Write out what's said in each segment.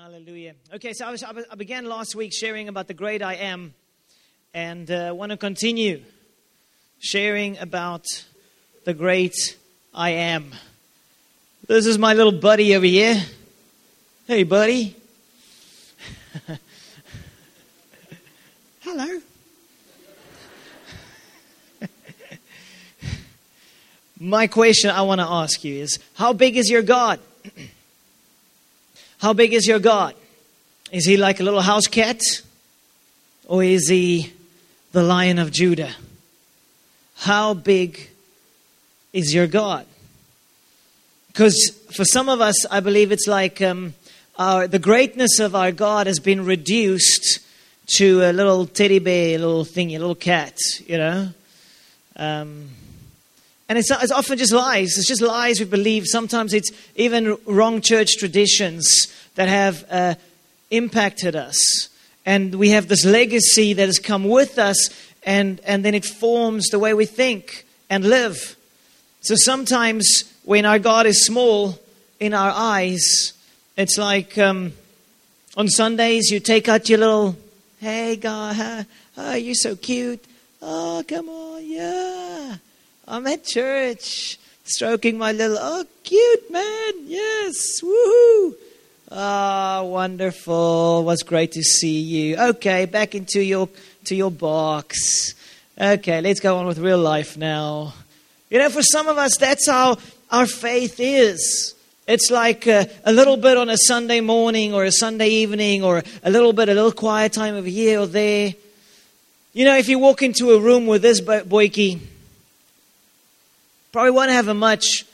Hallelujah. Okay, so I, was, I began last week sharing about the great I am, and uh, want to continue sharing about the great I am. This is my little buddy over here. Hey, buddy. Hello. my question I want to ask you is how big is your God? How big is your God? Is he like a little house cat? Or is he the lion of Judah? How big is your God? Because for some of us, I believe it's like um, our, the greatness of our God has been reduced to a little teddy bear, a little thingy, a little cat, you know? Um, and it's, it's often just lies. It's just lies we believe. Sometimes it's even wrong church traditions that have uh, impacted us. And we have this legacy that has come with us, and, and then it forms the way we think and live. So sometimes when our God is small in our eyes, it's like um, on Sundays you take out your little, hey God, huh? oh, you're so cute. Oh, come on, yeah. I'm at church, stroking my little, oh, cute man, yes, woohoo. Ah, oh, wonderful. Was great to see you. Okay, back into your to your box. Okay, let's go on with real life now. You know, for some of us, that's how our faith is. It's like a, a, little bit on a Sunday morning or a Sunday evening or a little bit, a little quiet time of here or there. You know, if you walk into a room with this boyki, probably won't have a much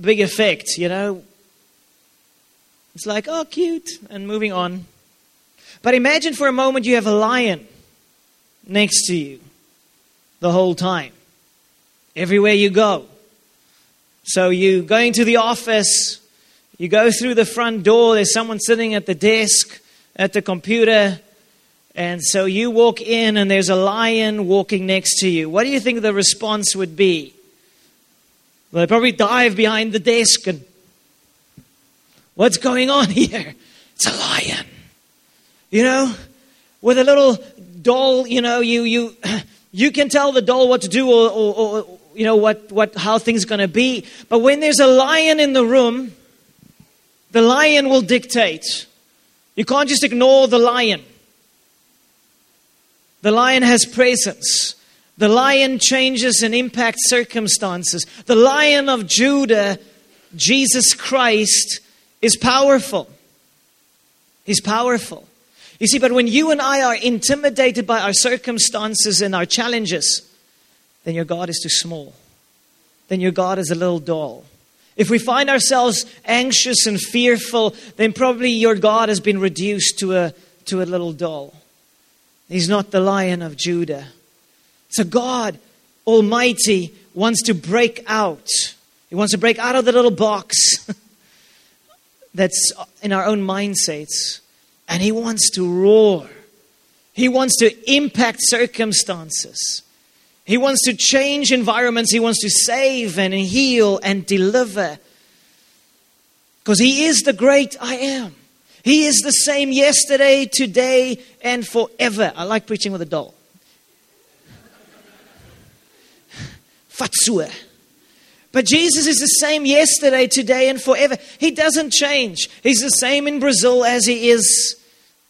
big effect, you know. It's like, oh, cute, and moving on. But imagine for a moment you have a lion next to you the whole time, everywhere you go. So you go into the office, you go through the front door, there's someone sitting at the desk, at the computer, and so you walk in and there's a lion walking next to you. What do you think the response would be? They probably dive behind the desk and, what's going on here? It's a lion. You know, with a little doll, you know, you, you, you can tell the doll what to do or, or, or you know, what, what, how things going to be. But when there's a lion in the room, the lion will dictate. You can't just ignore the lion. The lion has presence. The lion changes and impacts circumstances. The lion of Judah, Jesus Christ, is powerful. He's powerful. You see, but when you and I are intimidated by our circumstances and our challenges, then your God is too small. Then your God is a little doll. If we find ourselves anxious and fearful, then probably your God has been reduced to a, to a little doll. He's not the lion of Judah. So God Almighty wants to break out. He wants to break out of the little box that's in our own mindsets. And He wants to roar. He wants to impact circumstances. He wants to change environments. He wants to save and heal and deliver. Because He is the great I am. He is the same yesterday, today, and forever. I like preaching with a doll. Fatsua. But Jesus is the same yesterday, today, and forever. He doesn't change. He's the same in Brazil as he is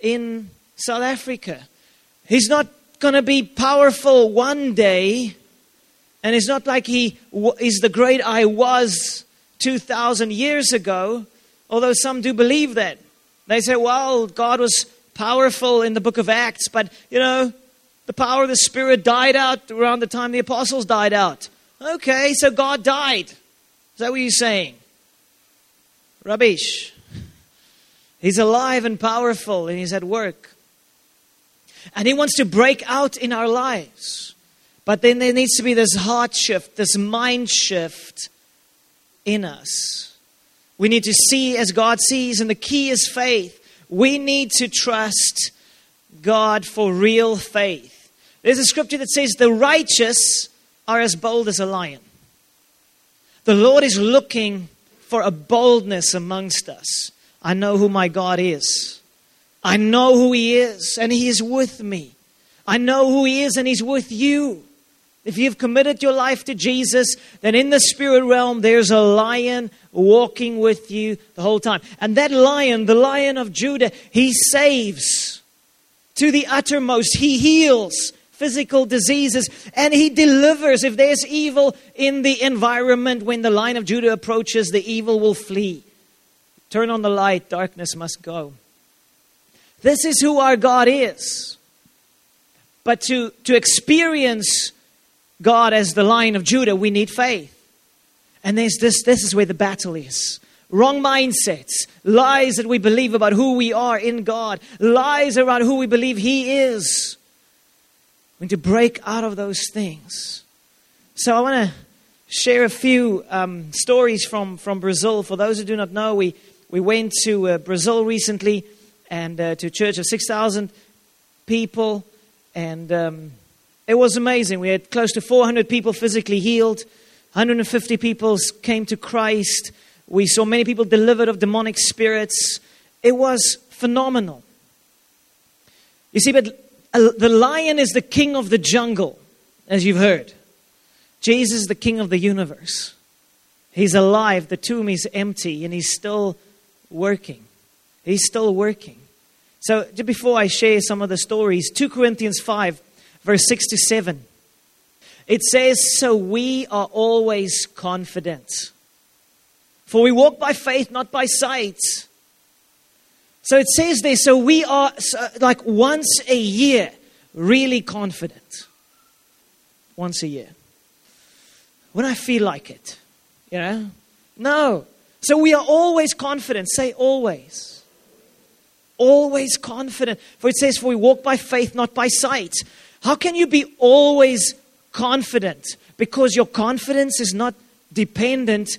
in South Africa. He's not going to be powerful one day, and it's not like he is the great I was 2,000 years ago, although some do believe that. They say, well, God was powerful in the book of Acts, but, you know, the power of the Spirit died out around the time the apostles died out. Okay, so God died. Is that what you're saying? Rubbish. He's alive and powerful and he's at work. And he wants to break out in our lives. But then there needs to be this heart shift, this mind shift in us. We need to see as God sees, and the key is faith. We need to trust God for real faith. There's a scripture that says, The righteous are as bold as a lion. The Lord is looking for a boldness amongst us. I know who my God is. I know who He is, and He is with me. I know who He is, and He's with you. If you've committed your life to Jesus, then in the spirit realm, there's a lion walking with you the whole time. And that lion, the lion of Judah, he saves to the uttermost. He heals physical diseases and he delivers. If there's evil in the environment, when the lion of Judah approaches, the evil will flee. Turn on the light, darkness must go. This is who our God is. But to, to experience God as the Lion of Judah, we need faith. And there's this, this is where the battle is. Wrong mindsets, lies that we believe about who we are in God, lies around who we believe He is. We need to break out of those things. So I want to share a few um, stories from, from Brazil. For those who do not know, we, we went to uh, Brazil recently and uh, to a church of 6,000 people. And um, it was amazing. We had close to 400 people physically healed, 150 people came to Christ. We saw many people delivered of demonic spirits. It was phenomenal. You see, but the lion is the king of the jungle, as you've heard. Jesus is the king of the universe. He's alive, the tomb is empty, and he's still working. He's still working. So, just before I share some of the stories, 2 Corinthians 5 verse 6 to 7. It says, So we are always confident. For we walk by faith, not by sight. So it says there, so we are like once a year really confident. Once a year. When I feel like it, you know? No. So we are always confident. Say always. Always confident. For it says, For we walk by faith, not by sight. How can you be always confident? Because your confidence is not dependent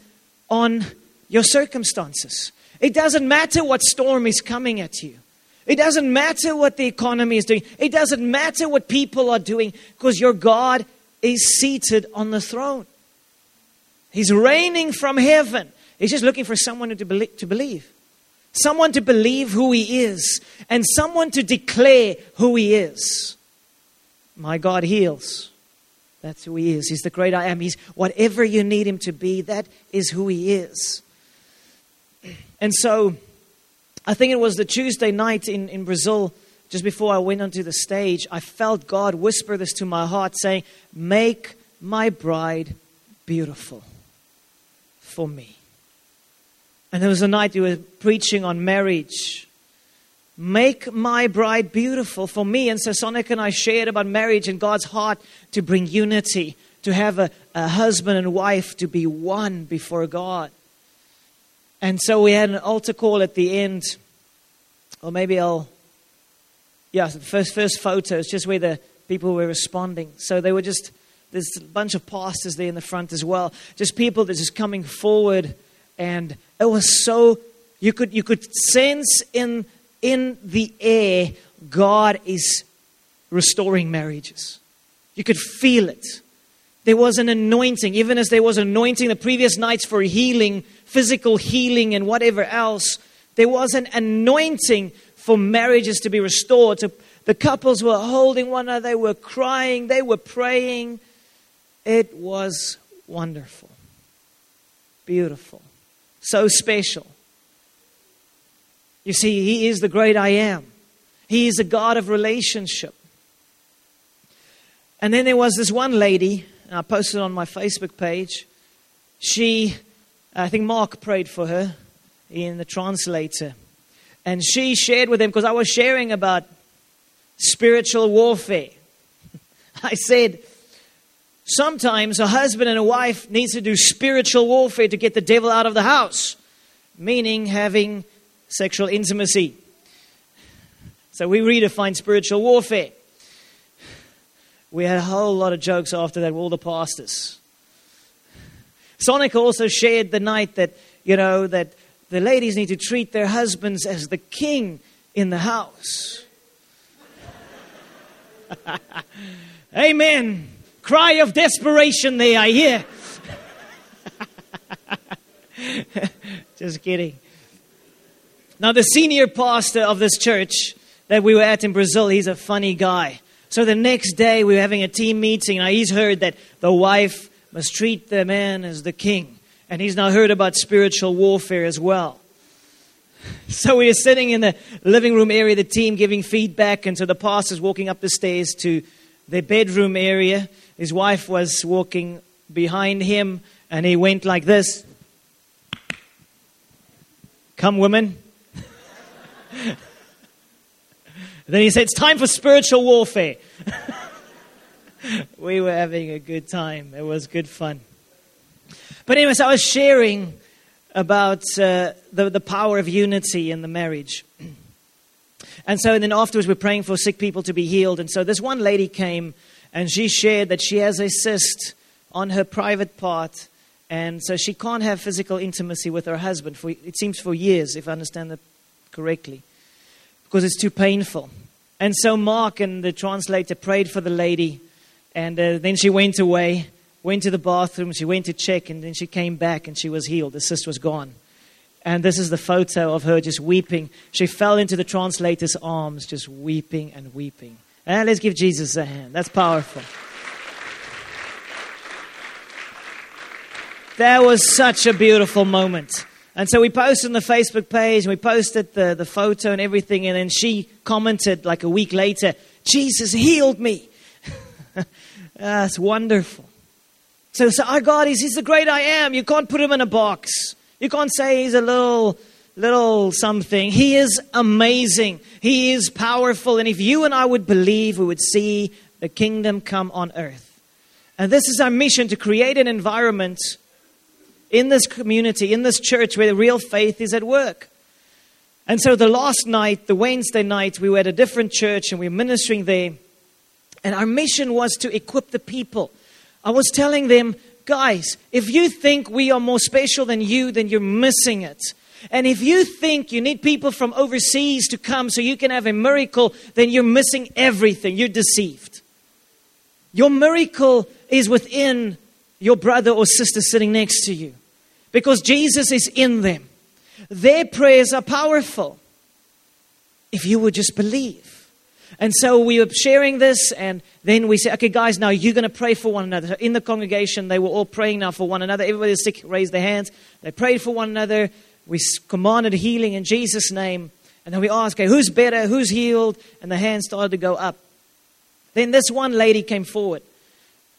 on your circumstances. It doesn't matter what storm is coming at you. It doesn't matter what the economy is doing. It doesn't matter what people are doing because your God is seated on the throne. He's reigning from heaven. He's just looking for someone to believe, to believe. Someone to believe who he is and someone to declare who he is. My God heals. That's who He is. He's the great I am. He's whatever you need Him to be, that is who He is. And so, I think it was the Tuesday night in, in Brazil, just before I went onto the stage, I felt God whisper this to my heart, saying, Make my bride beautiful for me. And there was a night you were preaching on marriage. Make my bride beautiful for me. And so Sonica and I shared about marriage and God's heart to bring unity, to have a, a husband and wife to be one before God. And so we had an altar call at the end, or maybe I'll, yeah, first, first photos, just where the people were responding. So they were just, there's a bunch of pastors there in the front as well, just people that just coming forward. And it was so, you could, you could sense in in the air, God is restoring marriages. You could feel it. There was an anointing, even as there was anointing the previous nights for healing, physical healing, and whatever else. There was an anointing for marriages to be restored. The couples were holding one another, they were crying, they were praying. It was wonderful, beautiful, so special. You see, He is the great I am. He is a God of relationship. And then there was this one lady, I posted on my Facebook page. She, I think Mark prayed for her in the translator. And she shared with him, because I was sharing about spiritual warfare. I said, sometimes a husband and a wife needs to do spiritual warfare to get the devil out of the house, meaning having sexual intimacy. So we redefine spiritual warfare. We had a whole lot of jokes after that with all the pastors. Sonic also shared the night that, you know, that the ladies need to treat their husbands as the king in the house. Amen. Cry of desperation there, I hear. Just kidding. Now, the senior pastor of this church that we were at in Brazil, he's a funny guy. So the next day, we were having a team meeting. and he's heard that the wife must treat the man as the king. And he's now heard about spiritual warfare as well. So we are sitting in the living room area, the team giving feedback, and so the pastor's walking up the stairs to the bedroom area. His wife was walking behind him, and he went like this Come, woman. then he said, It's time for spiritual warfare. we were having a good time. It was good fun. But, anyways, I was sharing about uh, the, the power of unity in the marriage. And so, and then afterwards, we're praying for sick people to be healed. And so, this one lady came and she shared that she has a cyst on her private part. And so, she can't have physical intimacy with her husband for, it seems, for years, if I understand that correctly, because it's too painful. And so, Mark and the translator prayed for the lady. And uh, then she went away, went to the bathroom, she went to check, and then she came back and she was healed. The cyst was gone. And this is the photo of her just weeping. She fell into the translator's arms, just weeping and weeping. And let's give Jesus a hand. That's powerful. That was such a beautiful moment. And so we posted on the Facebook page, and we posted the, the photo and everything, and then she commented like a week later, Jesus healed me. That's wonderful. So, so our God is He's the great I am. You can't put Him in a box. You can't say he's a little little something. He is amazing. He is powerful. And if you and I would believe, we would see the kingdom come on earth. And this is our mission to create an environment in this community, in this church, where the real faith is at work. And so the last night, the Wednesday night, we were at a different church and we were ministering there. And our mission was to equip the people. I was telling them, Guys, if you think we are more special than you, then you're missing it. And if you think you need people from overseas to come so you can have a miracle, then you're missing everything. You're deceived. Your miracle is within your brother or sister sitting next to you because Jesus is in them. Their prayers are powerful if you would just believe. And so we were sharing this, and then we said, okay, guys, now you're going to pray for one another. So in the congregation, they were all praying now for one another. Everybody was sick, raised their hands. They prayed for one another. We commanded healing in Jesus' name. And then we asked, okay, who's better? Who's healed? And the hands started to go up. Then this one lady came forward.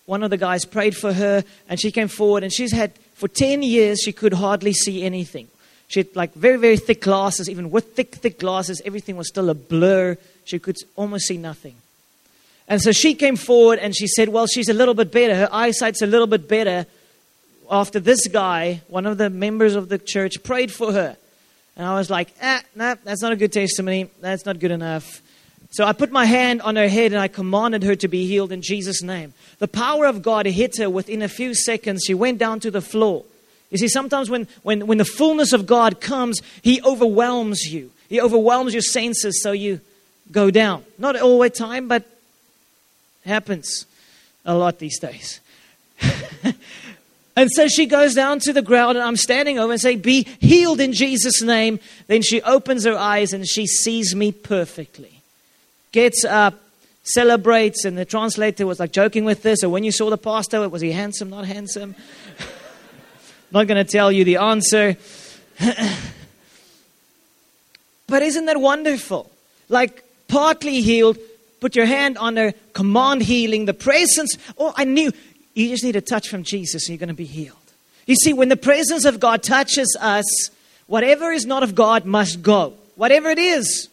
One of the guys prayed for her, and she came forward, and she's had, for 10 years, she could hardly see anything. She had like very, very thick glasses. Even with thick, thick glasses, everything was still a blur. She could almost see nothing. And so she came forward and she said, Well, she's a little bit better. Her eyesight's a little bit better after this guy, one of the members of the church, prayed for her. And I was like, Ah, no, that's not a good testimony. That's not good enough. So I put my hand on her head and I commanded her to be healed in Jesus' name. The power of God hit her within a few seconds. She went down to the floor. You see, sometimes when, when, when the fullness of God comes, He overwhelms you. He overwhelms your senses so you go down. Not all the time, but happens a lot these days. and so she goes down to the ground, and I'm standing over and say, Be healed in Jesus' name. Then she opens her eyes and she sees me perfectly. Gets up, celebrates, and the translator was like joking with this. So when you saw the pastor, was he handsome, not handsome? not going to tell you the answer. but isn't that wonderful? Like, partly healed, put your hand on her, command healing, the presence. Oh, I knew. You just need a touch from Jesus and you're going to be healed. You see, when the presence of God touches us, whatever is not of God must go. Whatever it is.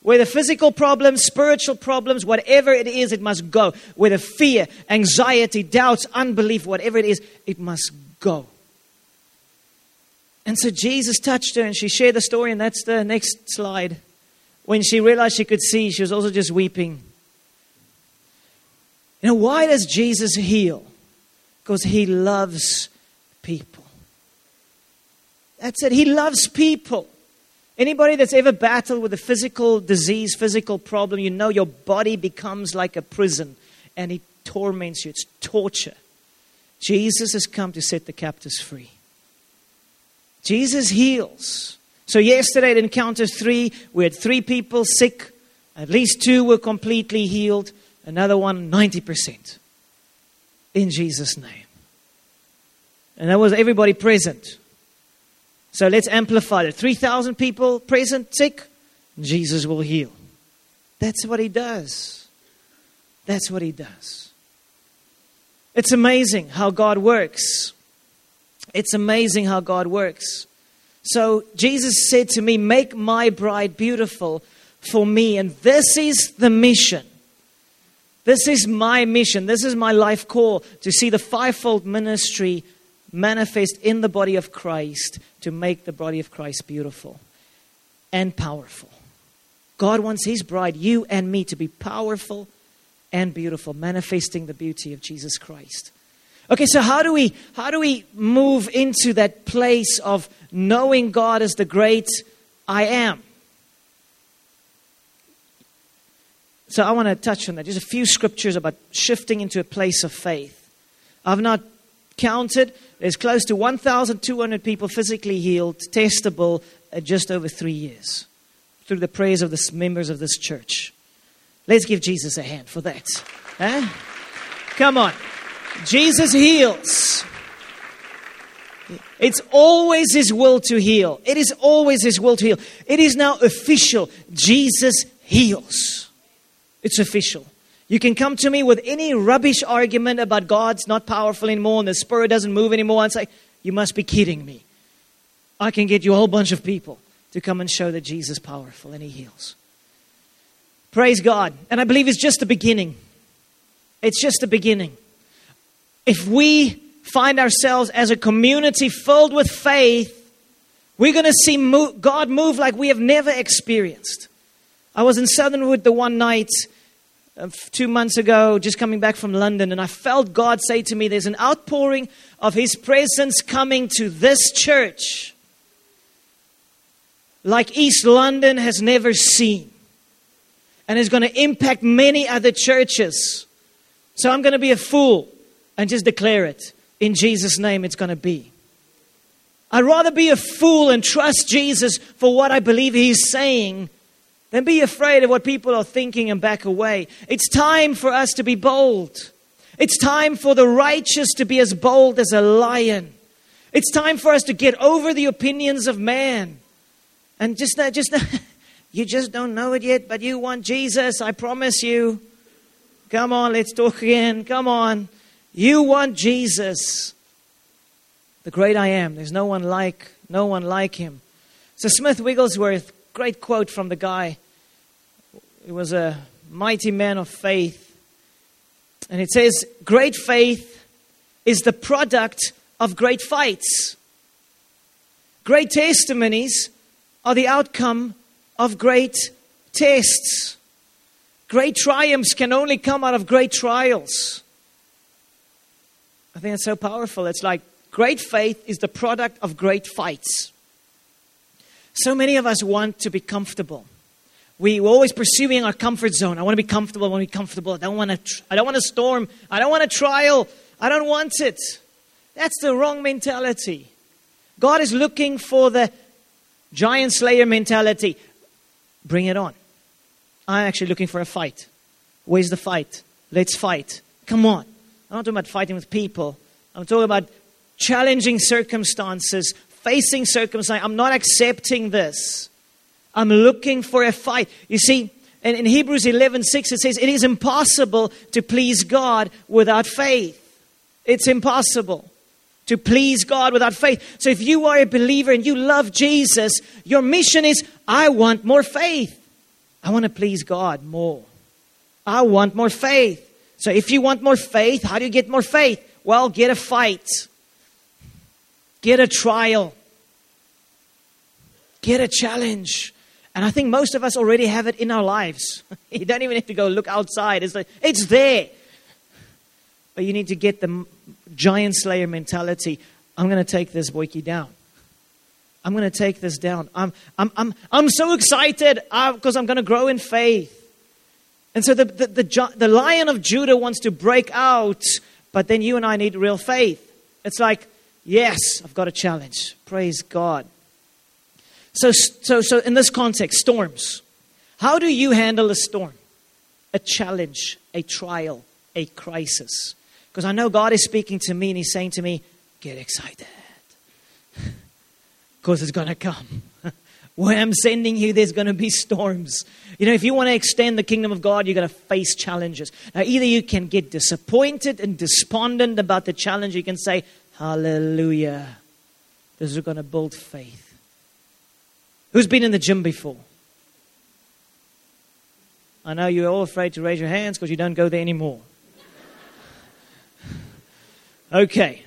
Whether physical problems, spiritual problems, whatever it is, it must go. Whether fear, anxiety, doubts, unbelief, whatever it is, it must go. And so Jesus touched her and she shared the story, and that's the next slide. When she realized she could see, she was also just weeping. You know, why does Jesus heal? Because he loves people. That's it. He loves people. Anybody that's ever battled with a physical disease, physical problem, you know your body becomes like a prison and it torments you. It's torture. Jesus has come to set the captives free. Jesus heals. So, yesterday at Encounter 3, we had three people sick. At least two were completely healed, another one 90%. In Jesus' name. And that was everybody present. So let's amplify it. 3,000 people present, sick, Jesus will heal. That's what he does. That's what he does. It's amazing how God works. It's amazing how God works. So Jesus said to me, Make my bride beautiful for me. And this is the mission. This is my mission. This is my life call to see the fivefold ministry manifest in the body of Christ to make the body of Christ beautiful and powerful. God wants His bride, you and me, to be powerful and beautiful, manifesting the beauty of Jesus Christ. Okay, so how do we how do we move into that place of knowing God as the great I am? So I want to touch on that. Just a few scriptures about shifting into a place of faith. I've not counted. There's close to 1,200 people physically healed, testable, at just over three years through the prayers of the members of this church. Let's give Jesus a hand for that. Huh? Come on. Jesus heals. It's always His will to heal. It is always His will to heal. It is now official. Jesus heals. It's official. You can come to me with any rubbish argument about God's not powerful anymore and the Spirit doesn't move anymore and say, You must be kidding me. I can get you a whole bunch of people to come and show that Jesus is powerful and He heals. Praise God. And I believe it's just the beginning. It's just the beginning. If we find ourselves as a community filled with faith, we're going to see God move like we have never experienced. I was in Southernwood the one night uh, two months ago, just coming back from London, and I felt God say to me, There's an outpouring of His presence coming to this church like East London has never seen. And is going to impact many other churches. So I'm going to be a fool and just declare it. In Jesus' name, it's going to be. I'd rather be a fool and trust Jesus for what I believe He's saying than be afraid of what people are thinking and back away. It's time for us to be bold. It's time for the righteous to be as bold as a lion. It's time for us to get over the opinions of man. And just that, just you just don't know it yet, but you want Jesus, I promise you. Come on, let's talk again. Come on. You want Jesus. The great I am. There's no one like, no one like him. So Smith Wigglesworth great quote from the guy. He was a mighty man of faith. And it says, Great faith is the product of great fights. Great testimonies are the outcome of great tests. Great triumphs can only come out of great trials. I think it's so powerful. It's like great faith is the product of great fights. So many of us want to be comfortable. We, are always pursuing our comfort zone. I want to be comfortable. I want to be comfortable. I don't want to. I don't want a storm. I don't want a trial. I don't want it. That's the wrong mentality. God is looking for the giant slayer mentality. Bring it on. I'm actually looking for a fight. Where's the fight? Let's fight. Come on. I'm not talking about fighting with people. I'm talking about challenging circumstances, facing circumstances. I'm not accepting this. I'm looking for a fight. You see, in, in Hebrews 11 6, it says, It is impossible to please God without faith. It's impossible to please God without faith. So if you are a believer and you love Jesus, your mission is I want more faith. I want to please God more. I want more faith. So if you want more faith, how do you get more faith? Well, get a fight. Get a trial. Get a challenge. And I think most of us already have it in our lives. you don't even have to go look outside. It's like, it's there. But you need to get the giant slayer mentality. I'm going to take this boyki down. I'm going to take this down. I'm, I'm, I'm, I'm so excited because uh, I'm going to grow in faith. And so the, the, the, the lion of Judah wants to break out, but then you and I need real faith. It's like, Yes, I've got a challenge. Praise God. So, so, so in this context, storms. How do you handle a storm? A challenge, a trial, a crisis. Because I know God is speaking to me and He's saying to me, get excited. Because it's going to come. Where I'm sending you, there's going to be storms. You know, if you want to extend the kingdom of God, you're going to face challenges. Now, either you can get disappointed and despondent about the challenge, you can say, Hallelujah. This is going to build faith. Who's been in the gym before? I know you're all afraid to raise your hands because you don't go there anymore. Okay.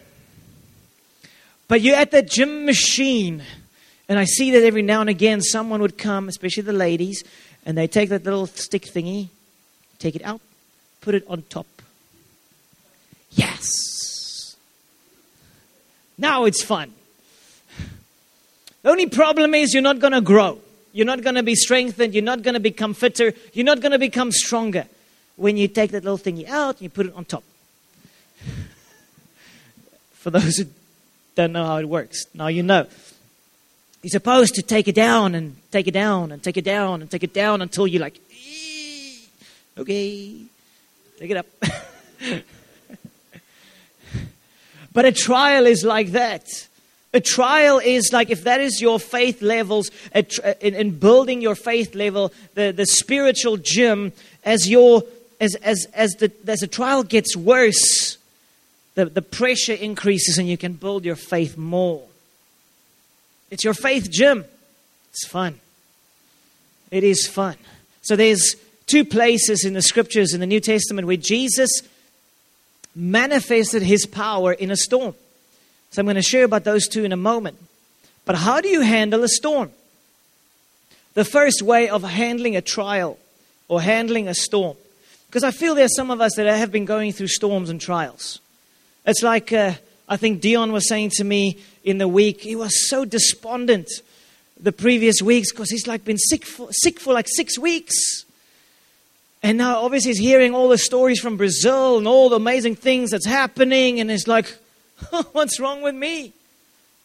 But you're at the gym machine and I see that every now and again someone would come, especially the ladies, and they take that little stick thingy, take it out, put it on top. Yes! Now it's fun. The only problem is you're not going to grow. You're not going to be strengthened. You're not going to become fitter. You're not going to become stronger when you take that little thingy out and you put it on top. For those who don't know how it works, now you know. You're supposed to take it down and take it down and take it down and take it down until you're like, okay, take it up. but a trial is like that. A trial is like if that is your faith levels, in, in building your faith level, the, the spiritual gym, as your as as as the as the trial gets worse, the, the pressure increases and you can build your faith more. It's your faith gym. It's fun. It is fun. So there's two places in the scriptures in the New Testament where Jesus manifested his power in a storm. So I'm going to share about those two in a moment. But how do you handle a storm? The first way of handling a trial or handling a storm. Because I feel there's some of us that have been going through storms and trials. It's like uh, I think Dion was saying to me in the week, he was so despondent the previous weeks because he's like been sick for, sick for like six weeks. And now obviously he's hearing all the stories from Brazil and all the amazing things that's happening. And it's like, what's wrong with me?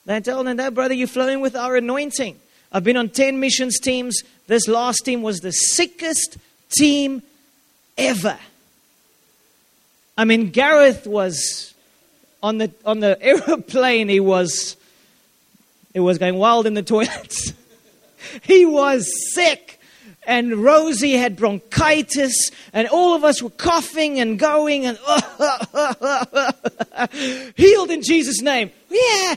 I tell him, no, brother, you're flowing with our anointing. I've been on 10 missions teams. This last team was the sickest team ever. I mean, Gareth was on the on the aeroplane he was it was going wild in the toilets. he was sick. And Rosie had bronchitis, and all of us were coughing and going and healed in Jesus' name. Yeah.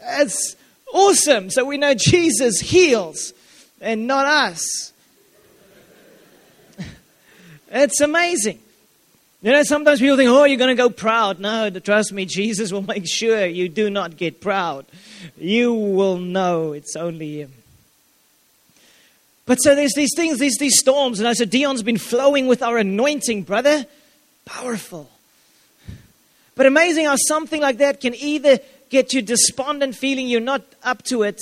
That's awesome. So we know Jesus heals and not us. It's amazing. You know, sometimes people think, oh, you're going to go proud. No, trust me, Jesus will make sure you do not get proud. You will know it's only Him. But so there's these things, these, these storms, and I said, Dion's been flowing with our anointing, brother. Powerful. But amazing how something like that can either get you despondent, feeling you're not up to it.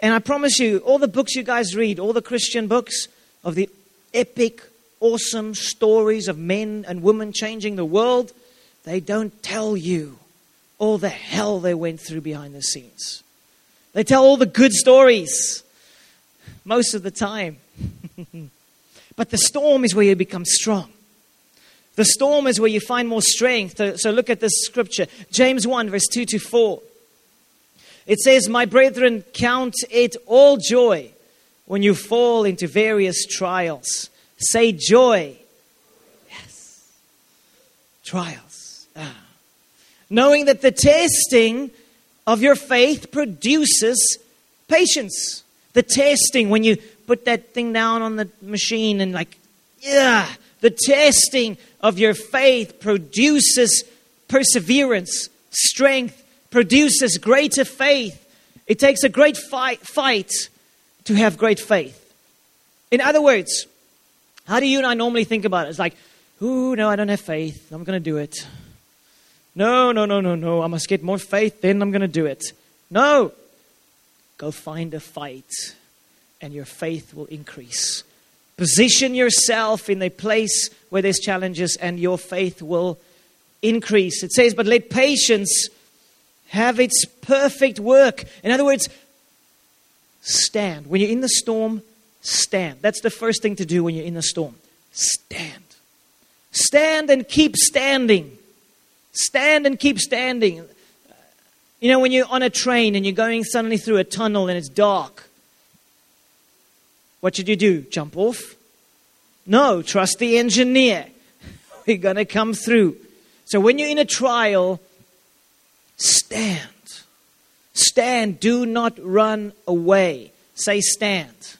And I promise you, all the books you guys read, all the Christian books of the epic awesome stories of men and women changing the world, they don't tell you all the hell they went through behind the scenes. They tell all the good stories most of the time. but the storm is where you become strong. The storm is where you find more strength. So look at this scripture James 1, verse 2 to 4. It says, My brethren, count it all joy when you fall into various trials Say joy. Yes. Trials. Ah. Knowing that the testing of your faith produces patience. The testing, when you put that thing down on the machine and, like, yeah, the testing of your faith produces perseverance, strength, produces greater faith. It takes a great fight, fight to have great faith. In other words, how do you and I normally think about it? It's like, ooh, no, I don't have faith. I'm going to do it. No, no, no, no, no. I must get more faith, then I'm going to do it. No. Go find a fight, and your faith will increase. Position yourself in a place where there's challenges, and your faith will increase. It says, but let patience have its perfect work. In other words, stand. When you're in the storm, stand. That's the first thing to do when you're in a storm. Stand. Stand and keep standing. Stand and keep standing. You know, when you're on a train and you're going suddenly through a tunnel and it's dark, what should you do? Jump off? No, trust the engineer. We're going to come through. So when you're in a trial, stand. Stand. Do not run away. Say stand.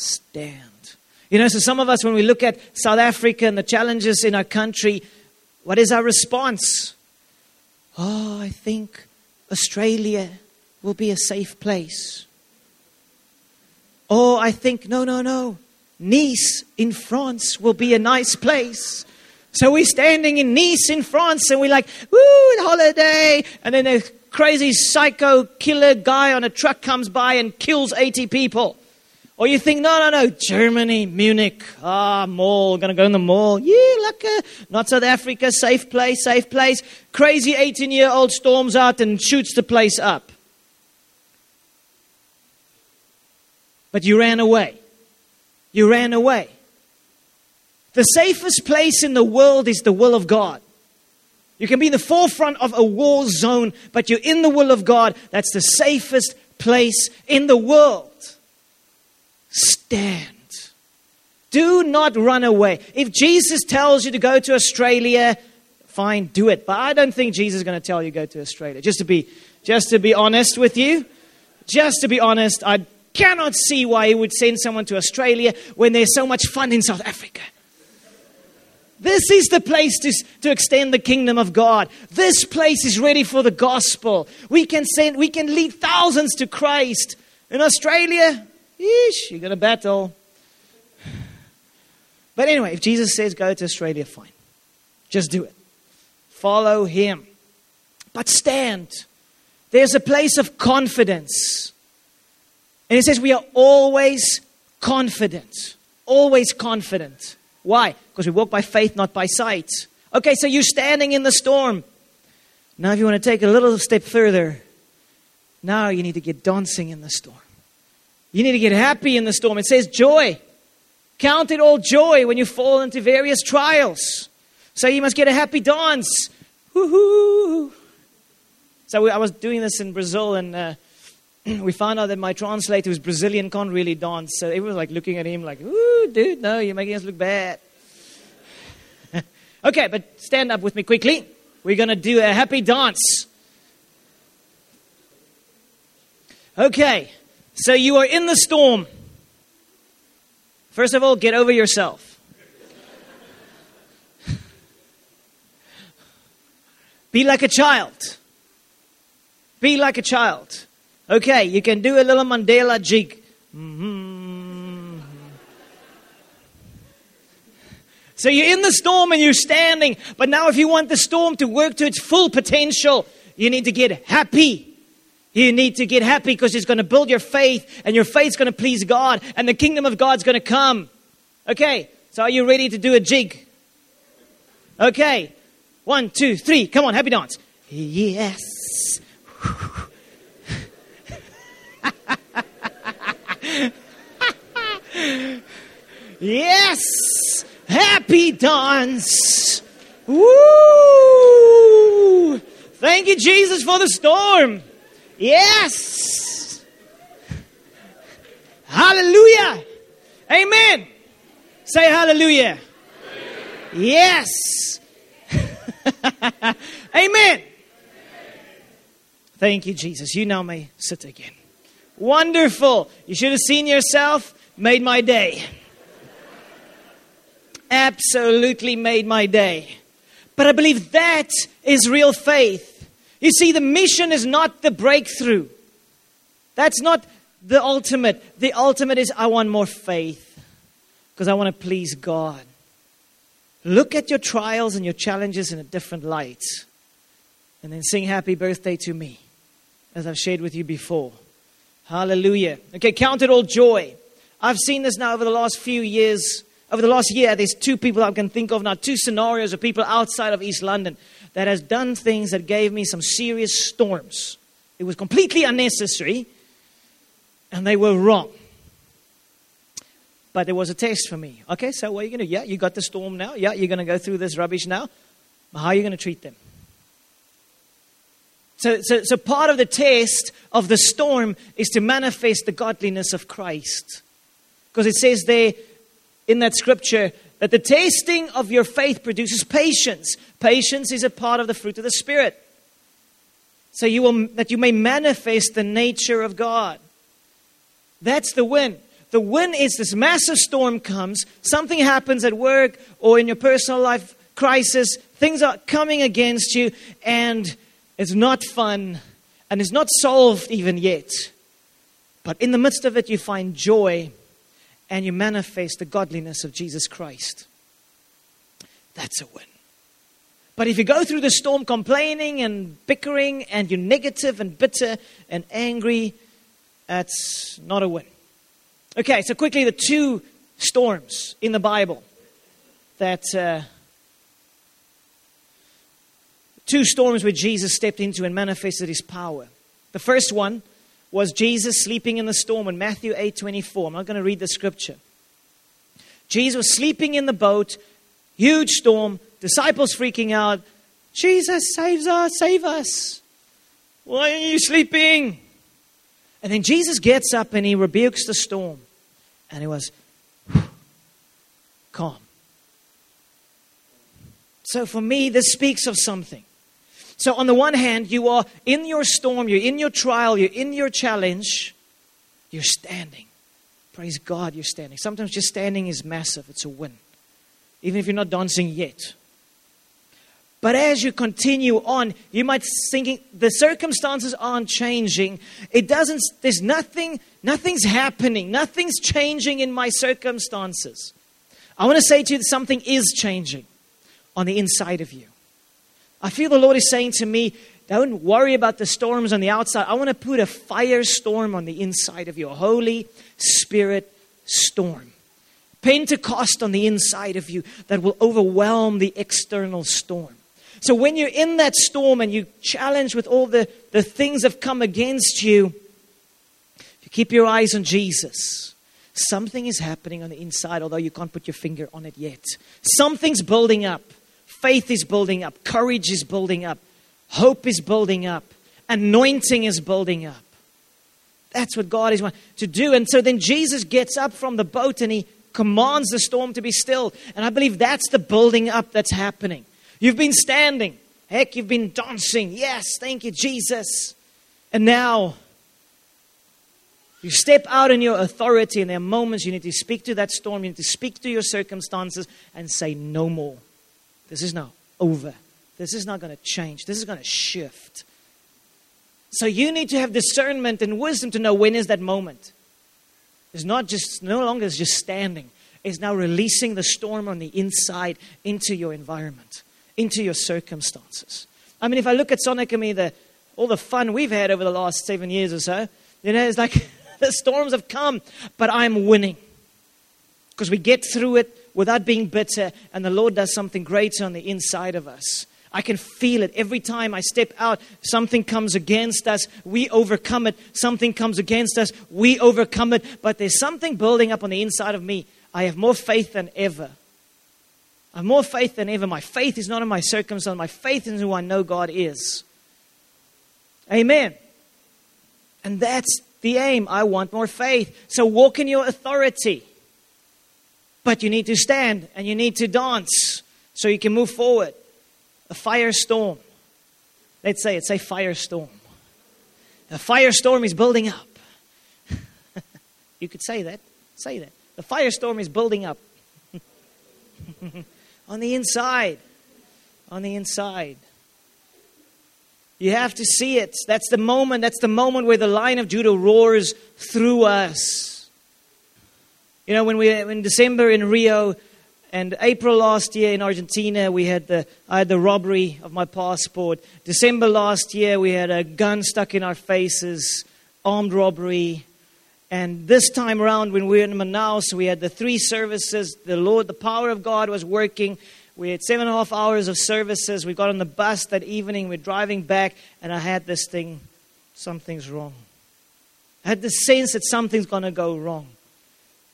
Stand. You know, so some of us, when we look at South Africa and the challenges in our country, what is our response? Oh, I think Australia will be a safe place. Oh, I think, no, no, no. Nice in France will be a nice place. So we're standing in Nice in France and we're like, woo, holiday. And then a crazy psycho killer guy on a truck comes by and kills 80 people. Or you think, no, no, no, Germany, Munich, ah, mall, gonna go in the mall. Yeah, like a, not South Africa, safe place, safe place. Crazy 18 year old storms out and shoots the place up. But you ran away. You ran away. The safest place in the world is the will of God. You can be in the forefront of a war zone, but you're in the will of God. That's the safest place in the world. Stand. Do not run away. If Jesus tells you to go to Australia, fine, do it. But I don't think Jesus is going to tell you to go to Australia. Just to be, just to be honest with you, just to be honest, I cannot see why he would send someone to Australia when there's so much fun in South Africa. This is the place to, to extend the kingdom of God. This place is ready for the gospel. We can send, we can lead thousands to Christ. In Australia, yeesh, you're going to battle. But anyway, if Jesus says go to Australia, fine. Just do it. Follow him. But stand. There's a place of confidence. And it says we are always confident. Always confident. Why? Because we walk by faith, not by sight. Okay, so you're standing in the storm. Now, if you want to take a little step further, now you need to get dancing in the storm. You need to get happy in the storm. It says joy. Count it all joy when you fall into various trials. So you must get a happy dance. Woohoo! So I was doing this in Brazil, and uh, we found out that my translator, who's Brazilian, can't really dance. So everyone was like looking at him like, ooh, dude, no, you're making us look bad. okay, but stand up with me quickly. We're to do a happy dance. Okay, so you are in the storm. First of all, get over yourself. Be like a child. Be like a child. Okay, you can do a little Mandela jig. Mm-hmm. So you're in the storm and you're standing, but now if you want the storm to work to its full potential, you need to get happy. You need to get happy because it's going to build your faith, and your faith's going to please God, and the kingdom of God's going to come. Okay, so are you ready to do a jig? Okay, one, two, three. Come on, happy dance. Yes. yes! Happy dance! Woo! Thank you, Jesus, for the storm. Yes! Hallelujah! Amen! Say hallelujah. Yes! Amen! Thank you, Jesus. You now may sit again. Wonderful. You should have seen yourself. Made my day. Absolutely made my day. But I believe that is real faith. You see, the mission is not the breakthrough. That's not the ultimate. The ultimate is I want more faith because I want to please God. Look at your trials and your challenges in a different light. And then sing happy birthday to me, as I've shared with you before. Hallelujah. Okay, count it all joy. I've seen this now over the last few years. Over the last year, there's two people I can think of now, two scenarios of people outside of East London that has done things that gave me some serious storms. It was completely unnecessary, and they were wrong. But there was a test for me. Okay, so what are you going to do? Yeah, you got the storm now. Yeah, you're going to go through this rubbish now. How are you going to treat them? So, so, so part of the test of the storm is to manifest the godliness of Christ. Because it says there in that scripture that the tasting of your faith produces patience. Patience is a part of the fruit of the Spirit. So you will, that you may manifest the nature of God. That's the win. The win is this massive storm comes, something happens at work or in your personal life crisis, things are coming against you, and it's not fun and it's not solved even yet. But in the midst of it, you find joy and you manifest the godliness of Jesus Christ. That's a win. But if you go through the storm complaining and bickering and you're negative and bitter and angry, that's not a win. Okay, so quickly the two storms in the Bible that. Uh, two storms where Jesus stepped into and manifested his power. The first one was Jesus sleeping in the storm in Matthew 8 24. I'm not going to read the scripture. Jesus was sleeping in the boat, huge storm, disciples freaking out. Jesus saves us, save us. Why are you sleeping? And then Jesus gets up and he rebukes the storm. And it was calm. So for me, this speaks of something. So, on the one hand, you are in your storm, you're in your trial, you're in your challenge, you're standing. Praise God, you're standing. Sometimes just standing is massive, it's a win, even if you're not dancing yet. But as you continue on, you might thinking the circumstances aren't changing. It doesn't. There's nothing. Nothing's happening. Nothing's changing in my circumstances. I want to say to you that something is changing on the inside of you. I feel the Lord is saying to me, don't worry about the storms on the outside. I want to put a firestorm on the inside of you, a Holy Spirit storm. Pentecost on the inside of you that will overwhelm the external storm. So when you're in that storm and you challenge with all the, the things that have come against you, if you keep your eyes on Jesus. Something is happening on the inside, although you can't put your finger on it yet. Something's building up. Faith is building up, courage is building up, hope is building up, anointing is building up. That's what God is wanting to do. And so then Jesus gets up from the boat and he commands the storm to be still. And I believe that's the building up that's happening. You've been standing. Heck, you've been dancing. Yes, thank you, Jesus. And now you step out in your authority, and there are moments you need to speak to that storm, you need to speak to your circumstances and say, No more. This is now over. This is not going to change. This is going to shift. So you need to have discernment and wisdom to know when is that moment. It's not just no longer just standing. It's now releasing the storm on the inside into your environment, into your circumstances. I mean, if I look at Sonic and me, the all the fun we've had over the last seven years or so, you know, it's like the storms have come, but I'm winning. Because we get through it without being bitter, and the Lord does something greater on the inside of us. I can feel it every time I step out. Something comes against us, we overcome it. Something comes against us, we overcome it. But there's something building up on the inside of me. I have more faith than ever. I have more faith than ever. My faith is not in my circumstance, my faith is in who I know God is. Amen. And that's the aim. I want more faith. So walk in your authority. But you need to stand and you need to dance so you can move forward. A firestorm. Let's say it's a firestorm. A firestorm is building up. you could say that. Say that. The firestorm is building up. on the inside. On the inside. You have to see it. That's the moment. That's the moment where the lion of Judah roars through us. You know, when we in December in Rio and April last year in Argentina, we had the I had the robbery of my passport. December last year, we had a gun stuck in our faces, armed robbery. And this time around, when we were in Manaus, we had the three services. The Lord, the power of God was working. We had seven and a half hours of services. We got on the bus that evening. We're driving back, and I had this thing something's wrong. I had the sense that something's going to go wrong.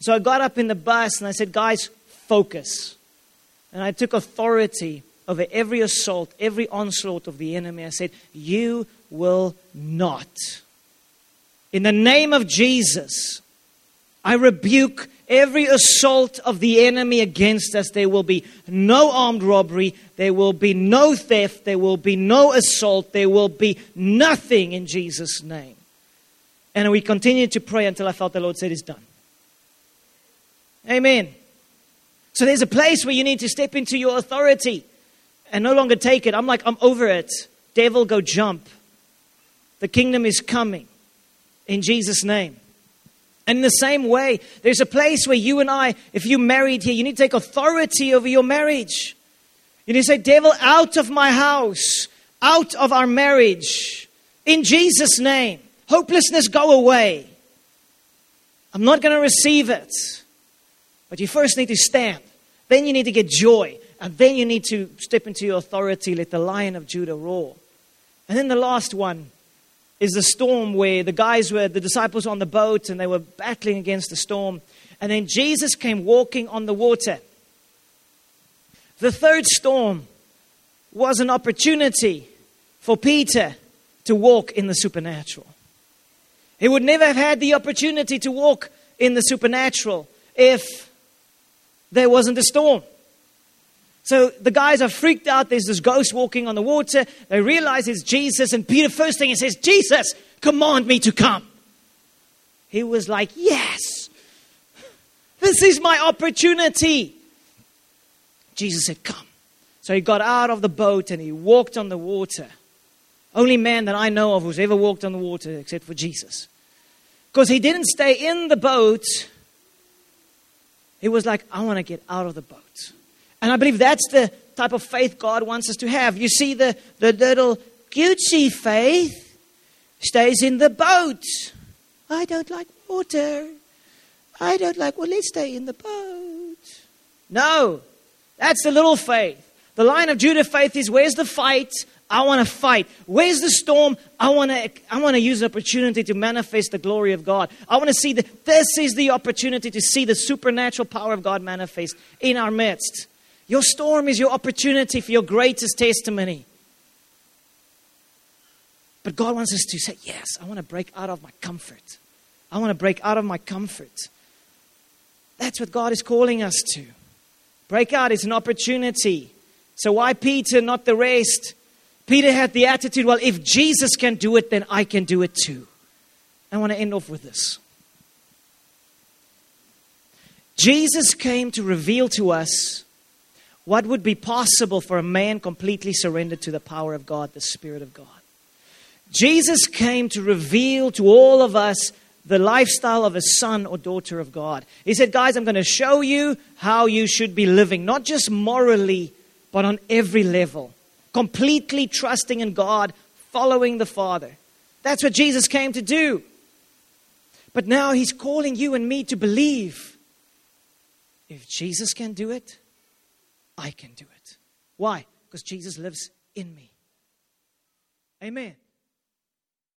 So I got up in the bus and I said, Guys, focus. And I took authority over every assault, every onslaught of the enemy. I said, You will not. In the name of Jesus, I rebuke every assault of the enemy against us. There will be no armed robbery. There will be no theft. There will be no assault. There will be nothing in Jesus' name. And we continued to pray until I felt the Lord said, It's done. Amen. So there's a place where you need to step into your authority and no longer take it. I'm like, I'm over it. Devil, go jump. The kingdom is coming in Jesus' name. And in the same way, there's a place where you and I, if you married here, you need to take authority over your marriage. You need to say, Devil, out of my house, out of our marriage, in Jesus' name. Hopelessness, go away. I'm not going to receive it. But you first need to stand. Then you need to get joy. And then you need to step into your authority, let the lion of Judah roar. And then the last one is the storm where the guys were, the disciples on the boat and they were battling against the storm. And then Jesus came walking on the water. The third storm was an opportunity for Peter to walk in the supernatural. He would never have had the opportunity to walk in the supernatural if there wasn't a storm. So the guys are freaked out. There's this ghost walking on the water. They realize it's Jesus. And Peter, first thing he says, Jesus, command me to come. He was like, Yes, this is my opportunity. Jesus said, Come. So he got out of the boat and he walked on the water. Only man that I know of who's ever walked on the water except for Jesus. Because he didn't stay in the boat. He was like, I want to get out of the boat. And I believe that's the type of faith God wants us to have. You see, the, the little cutesy faith stays in the boat. I don't like water. I don't like, well, let's stay in the boat. No, that's the little faith. The lion of Judah faith is where's the fight? I want to fight. Where's the storm? I want to I want to use opportunity to manifest the glory of God. I want to see that this is the opportunity to see the supernatural power of God manifest in our midst. Your storm is your opportunity for your greatest testimony. But God wants us to say, Yes, I want to break out of my comfort. I want to break out of my comfort. That's what God is calling us to. Break out is an opportunity. So, why Peter, not the rest? Peter had the attitude, well, if Jesus can do it, then I can do it too. I want to end off with this. Jesus came to reveal to us what would be possible for a man completely surrendered to the power of God, the Spirit of God. Jesus came to reveal to all of us the lifestyle of a son or daughter of God. He said, Guys, I'm going to show you how you should be living, not just morally, but on every level. Completely trusting in God, following the Father. That's what Jesus came to do. But now he's calling you and me to believe. If Jesus can do it, I can do it. Why? Because Jesus lives in me. Amen.